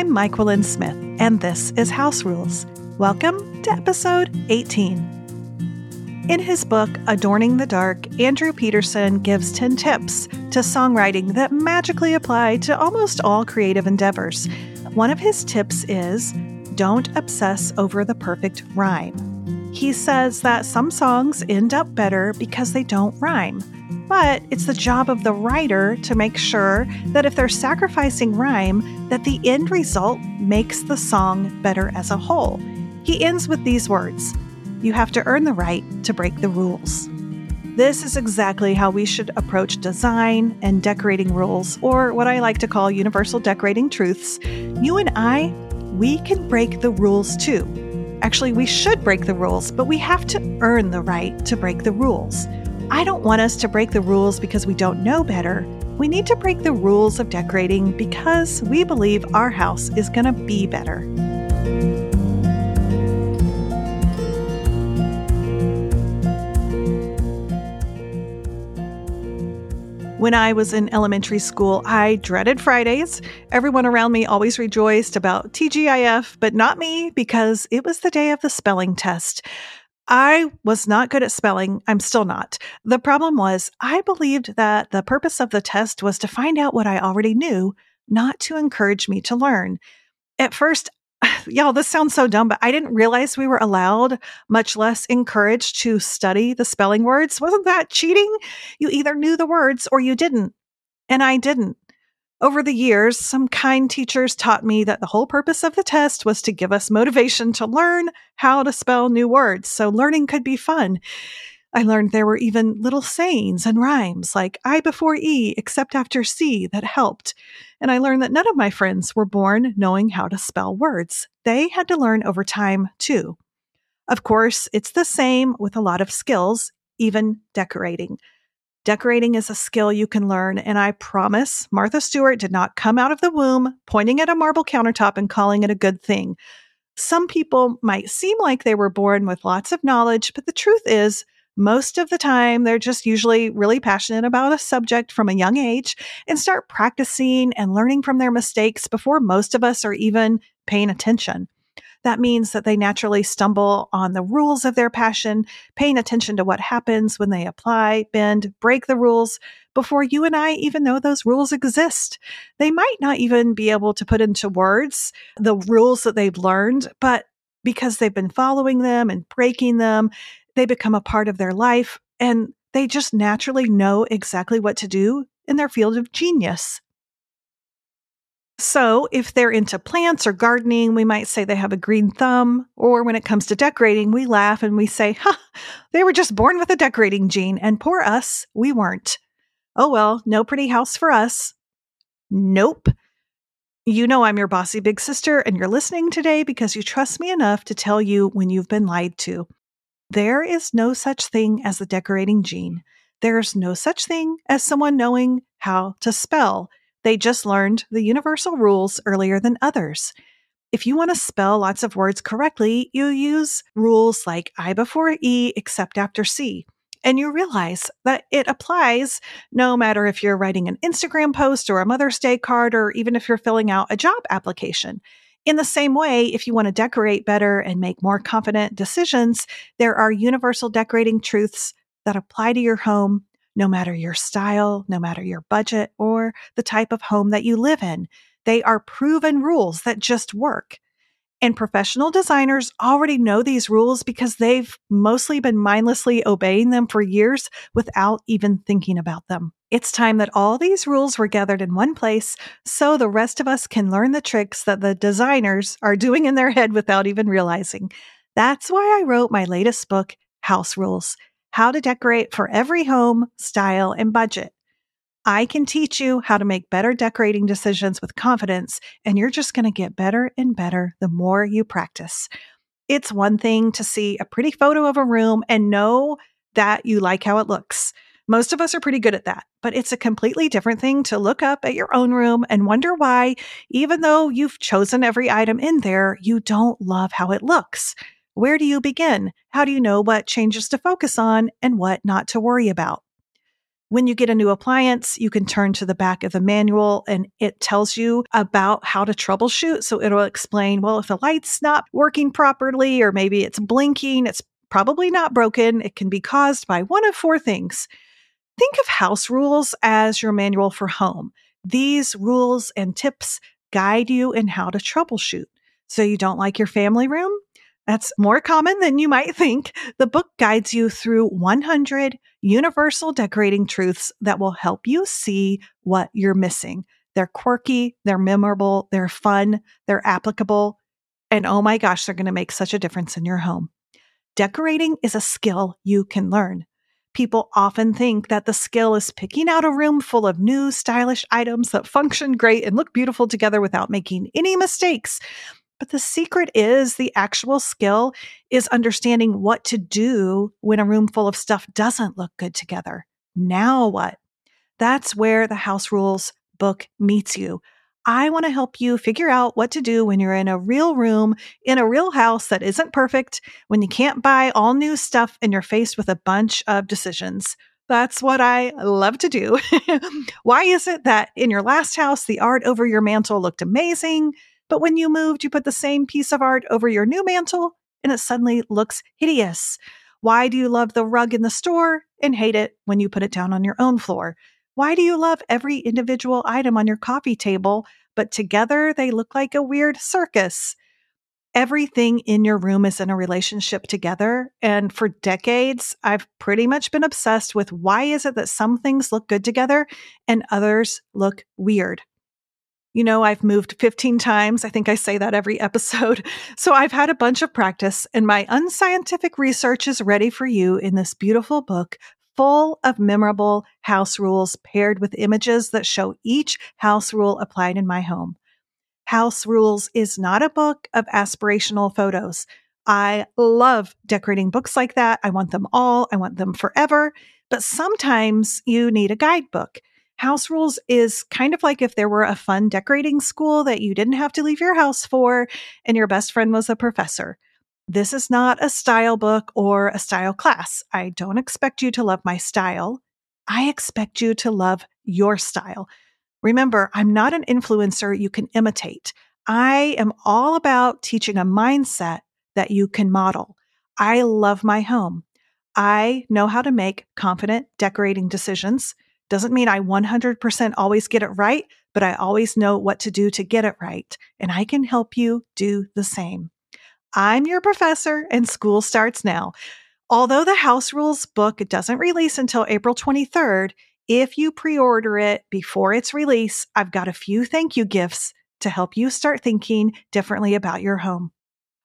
I'm Myquillyn Smith, and this is House Rules. Welcome to episode 18. In his book, Adorning the Dark, Andrew Peterson gives 10 tips to songwriting that magically apply to almost all creative endeavors. One of his tips is don't obsess over the perfect rhyme. He says that some songs end up better because they don't rhyme. But it's the job of the writer to make sure that if they're sacrificing rhyme, that the end result makes the song better as a whole. He ends with these words You have to earn the right to break the rules. This is exactly how we should approach design and decorating rules, or what I like to call universal decorating truths. You and I, we can break the rules too. Actually, we should break the rules, but we have to earn the right to break the rules. I don't want us to break the rules because we don't know better. We need to break the rules of decorating because we believe our house is going to be better. When I was in elementary school, I dreaded Fridays. Everyone around me always rejoiced about TGIF, but not me because it was the day of the spelling test. I was not good at spelling. I'm still not. The problem was, I believed that the purpose of the test was to find out what I already knew, not to encourage me to learn. At first, y'all, this sounds so dumb, but I didn't realize we were allowed, much less encouraged to study the spelling words. Wasn't that cheating? You either knew the words or you didn't. And I didn't. Over the years, some kind teachers taught me that the whole purpose of the test was to give us motivation to learn how to spell new words so learning could be fun. I learned there were even little sayings and rhymes like I before E except after C that helped. And I learned that none of my friends were born knowing how to spell words. They had to learn over time too. Of course, it's the same with a lot of skills, even decorating. Decorating is a skill you can learn, and I promise Martha Stewart did not come out of the womb pointing at a marble countertop and calling it a good thing. Some people might seem like they were born with lots of knowledge, but the truth is, most of the time, they're just usually really passionate about a subject from a young age and start practicing and learning from their mistakes before most of us are even paying attention. That means that they naturally stumble on the rules of their passion, paying attention to what happens when they apply, bend, break the rules before you and I even know those rules exist. They might not even be able to put into words the rules that they've learned, but because they've been following them and breaking them, they become a part of their life and they just naturally know exactly what to do in their field of genius. So, if they're into plants or gardening, we might say they have a green thumb. Or when it comes to decorating, we laugh and we say, huh, they were just born with a decorating gene, and poor us, we weren't. Oh well, no pretty house for us. Nope. You know I'm your bossy big sister, and you're listening today because you trust me enough to tell you when you've been lied to. There is no such thing as the decorating gene. There's no such thing as someone knowing how to spell they just learned the universal rules earlier than others. If you want to spell lots of words correctly, you use rules like I before E except after C. And you realize that it applies no matter if you're writing an Instagram post or a Mother's Day card, or even if you're filling out a job application. In the same way, if you want to decorate better and make more confident decisions, there are universal decorating truths that apply to your home no matter your style, no matter your budget, or the type of home that you live in. They are proven rules that just work. And professional designers already know these rules because they've mostly been mindlessly obeying them for years without even thinking about them. It's time that all these rules were gathered in one place so the rest of us can learn the tricks that the designers are doing in their head without even realizing. That's why I wrote my latest book, House Rules how to decorate for every home, style, and budget. I can teach you how to make better decorating decisions with confidence, and you're just going to get better and better the more you practice. It's one thing to see a pretty photo of a room and know that you like how it looks. Most of us are pretty good at that, but it's a completely different thing to look up at your own room and wonder why, even though you've chosen every item in there, you don't love how it looks. Where do you begin? How do you know what changes to focus on and what not to worry about? When you get a new appliance, you can turn to the back of the manual and it tells you about how to troubleshoot. So it'll explain, well, if the light's not working properly or maybe it's blinking, it's probably not broken. It can be caused by one of four things. Think of house rules as your manual for home. These rules and tips guide you in how to troubleshoot. So you don't like your family room? That's more common than you might think. The book guides you through 100 universal decorating truths that will help you see what you're missing. They're quirky, they're memorable, they're fun, they're applicable, and oh my gosh, they're going to make such a difference in your home. Decorating is a skill you can learn. People often think that the skill is picking out a room full of new, stylish items that function great and look beautiful together without making any mistakes. But the secret is the actual skill is understanding what to do when a room full of stuff doesn't look good together. Now what? That's where the house rules book meets you. I want to help you figure out what to do when you're in a real room, in a real house that isn't perfect, when you can't buy all new stuff and you're faced with a bunch of decisions. That's what I love to do. Why is it that in your last house, the art over your mantle looked amazing? But when you moved, you put the same piece of art over your new mantle and it suddenly looks hideous. Why do you love the rug in the store and hate it when you put it down on your own floor? Why do you love every individual item on your coffee table, but together they look like a weird circus? Everything in your room is in a relationship together. And for decades, I've pretty much been obsessed with why is it that some things look good together and others look weird? You know, I've moved 15 times. I think I say that every episode. So I've had a bunch of practice, and my unscientific research is ready for you in this beautiful book full of memorable house rules paired with images that show each house rule applied in my home. House Rules is not a book of aspirational photos. I love decorating books like that. I want them all. I want them forever. But sometimes you need a guidebook. House rules is kind of like if there were a fun decorating school that you didn't have to leave your house for and your best friend was a professor. This is not a style book or a style class. I don't expect you to love my style. I expect you to love your style. Remember, I'm not an influencer you can imitate. I am all about teaching a mindset that you can model. I love my home. I know how to make confident decorating decisions. Doesn't mean I 100% always get it right, but I always know what to do to get it right. And I can help you do the same. I'm your professor, and school starts now. Although the House Rules book doesn't release until April 23rd, if you pre order it before its release, I've got a few thank you gifts to help you start thinking differently about your home.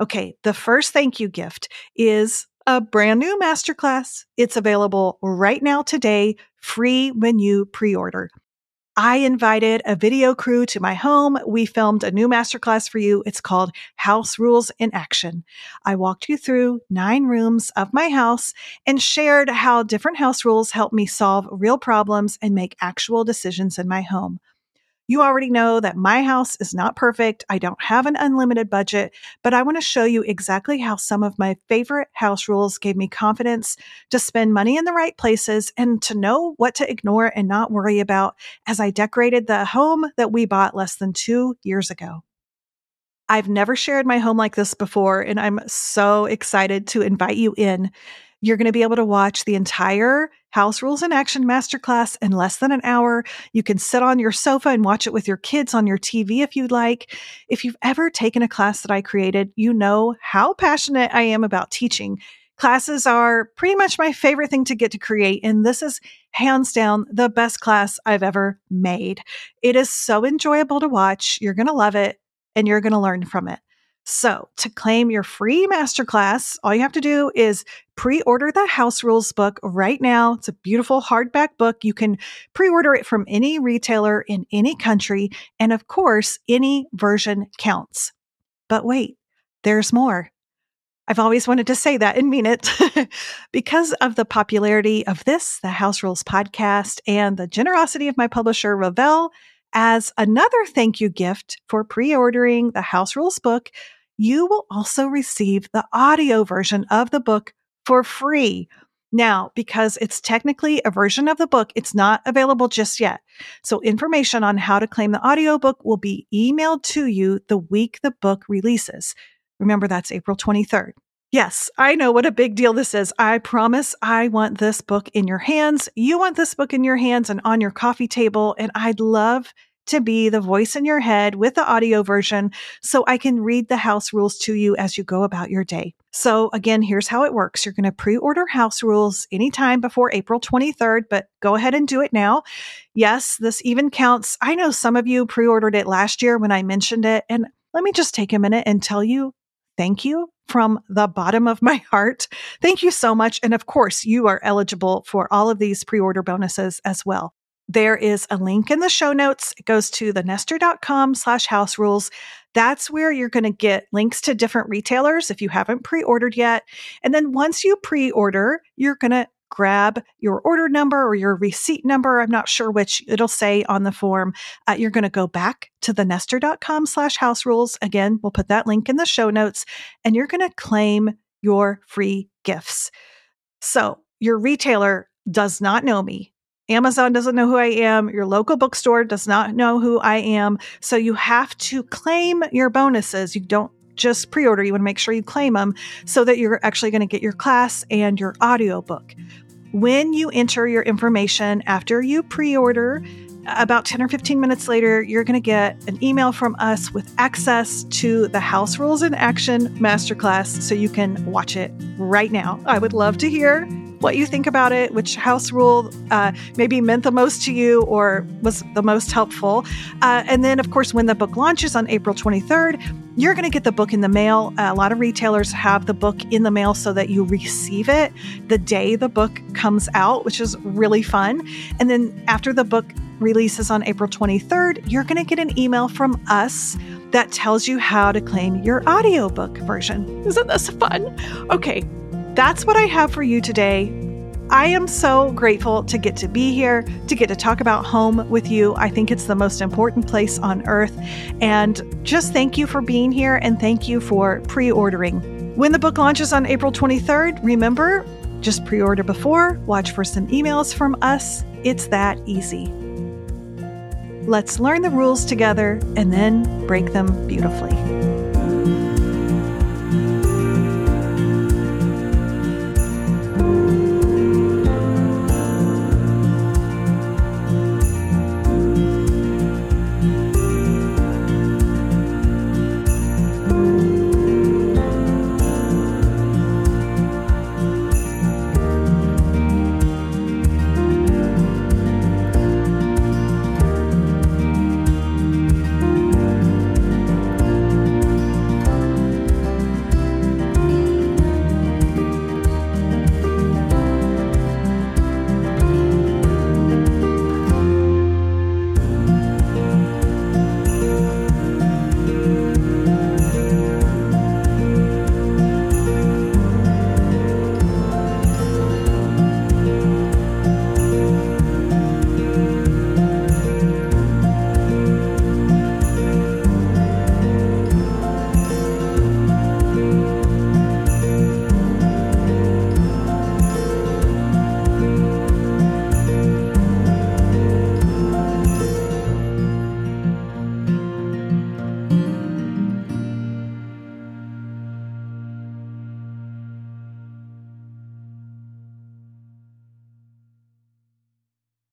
Okay, the first thank you gift is a brand new masterclass. It's available right now today, free when you pre order. I invited a video crew to my home. We filmed a new masterclass for you. It's called House Rules in Action. I walked you through nine rooms of my house and shared how different house rules help me solve real problems and make actual decisions in my home. You already know that my house is not perfect. I don't have an unlimited budget, but I want to show you exactly how some of my favorite house rules gave me confidence to spend money in the right places and to know what to ignore and not worry about as I decorated the home that we bought less than two years ago. I've never shared my home like this before, and I'm so excited to invite you in. You're going to be able to watch the entire House Rules in Action Masterclass in less than an hour. You can sit on your sofa and watch it with your kids on your TV if you'd like. If you've ever taken a class that I created, you know how passionate I am about teaching. Classes are pretty much my favorite thing to get to create, and this is hands down the best class I've ever made. It is so enjoyable to watch. You're going to love it and you're going to learn from it. So, to claim your free masterclass, all you have to do is pre order the House Rules book right now. It's a beautiful hardback book. You can pre order it from any retailer in any country. And of course, any version counts. But wait, there's more. I've always wanted to say that and mean it. because of the popularity of this, the House Rules podcast, and the generosity of my publisher, Revell, as another thank you gift for pre ordering the House Rules book, you will also receive the audio version of the book for free. Now, because it's technically a version of the book, it's not available just yet. So information on how to claim the audiobook will be emailed to you the week the book releases. Remember, that's April 23rd. Yes, I know what a big deal this is. I promise I want this book in your hands. You want this book in your hands and on your coffee table. And I'd love to be the voice in your head with the audio version so I can read the house rules to you as you go about your day. So again, here's how it works. You're going to pre-order house rules anytime before April 23rd, but go ahead and do it now. Yes, this even counts. I know some of you pre-ordered it last year when I mentioned it. And let me just take a minute and tell you thank you from the bottom of my heart. Thank you so much. And of course, you are eligible for all of these pre order bonuses as well. There is a link in the show notes. It goes to thenester.com slash house rules. That's where you're going to get links to different retailers if you haven't pre ordered yet. And then once you pre order, you're going to grab your order number or your receipt number. I'm not sure which it'll say on the form. Uh, you're going to go back to thenester.com slash house rules. Again, we'll put that link in the show notes and you're going to claim your free gifts. So your retailer does not know me. Amazon doesn't know who I am. Your local bookstore does not know who I am. So you have to claim your bonuses. You don't just pre order, you want to make sure you claim them so that you're actually going to get your class and your audiobook. When you enter your information after you pre order, about 10 or 15 minutes later, you're going to get an email from us with access to the House Rules in Action Masterclass so you can watch it right now. I would love to hear what you think about it, which house rule uh, maybe meant the most to you or was the most helpful. Uh, and then, of course, when the book launches on April 23rd, you're going to get the book in the mail. a lot of retailers have the book in the mail so that you receive it the day the book comes out, which is really fun. And then after the book releases on April 23rd, you're going to get an email from us that tells you how to claim your audiobook version. Isn't this fun? Okay, that's what I have for you today. I am so grateful to get to be here, to get to talk about home with you. I think it's the most important place on earth. And just thank you for being here and thank you for pre ordering. When the book launches on April 23rd, remember, just pre order before, watch for some emails from us. It's that easy. Let's learn the rules together and then break them beautifully.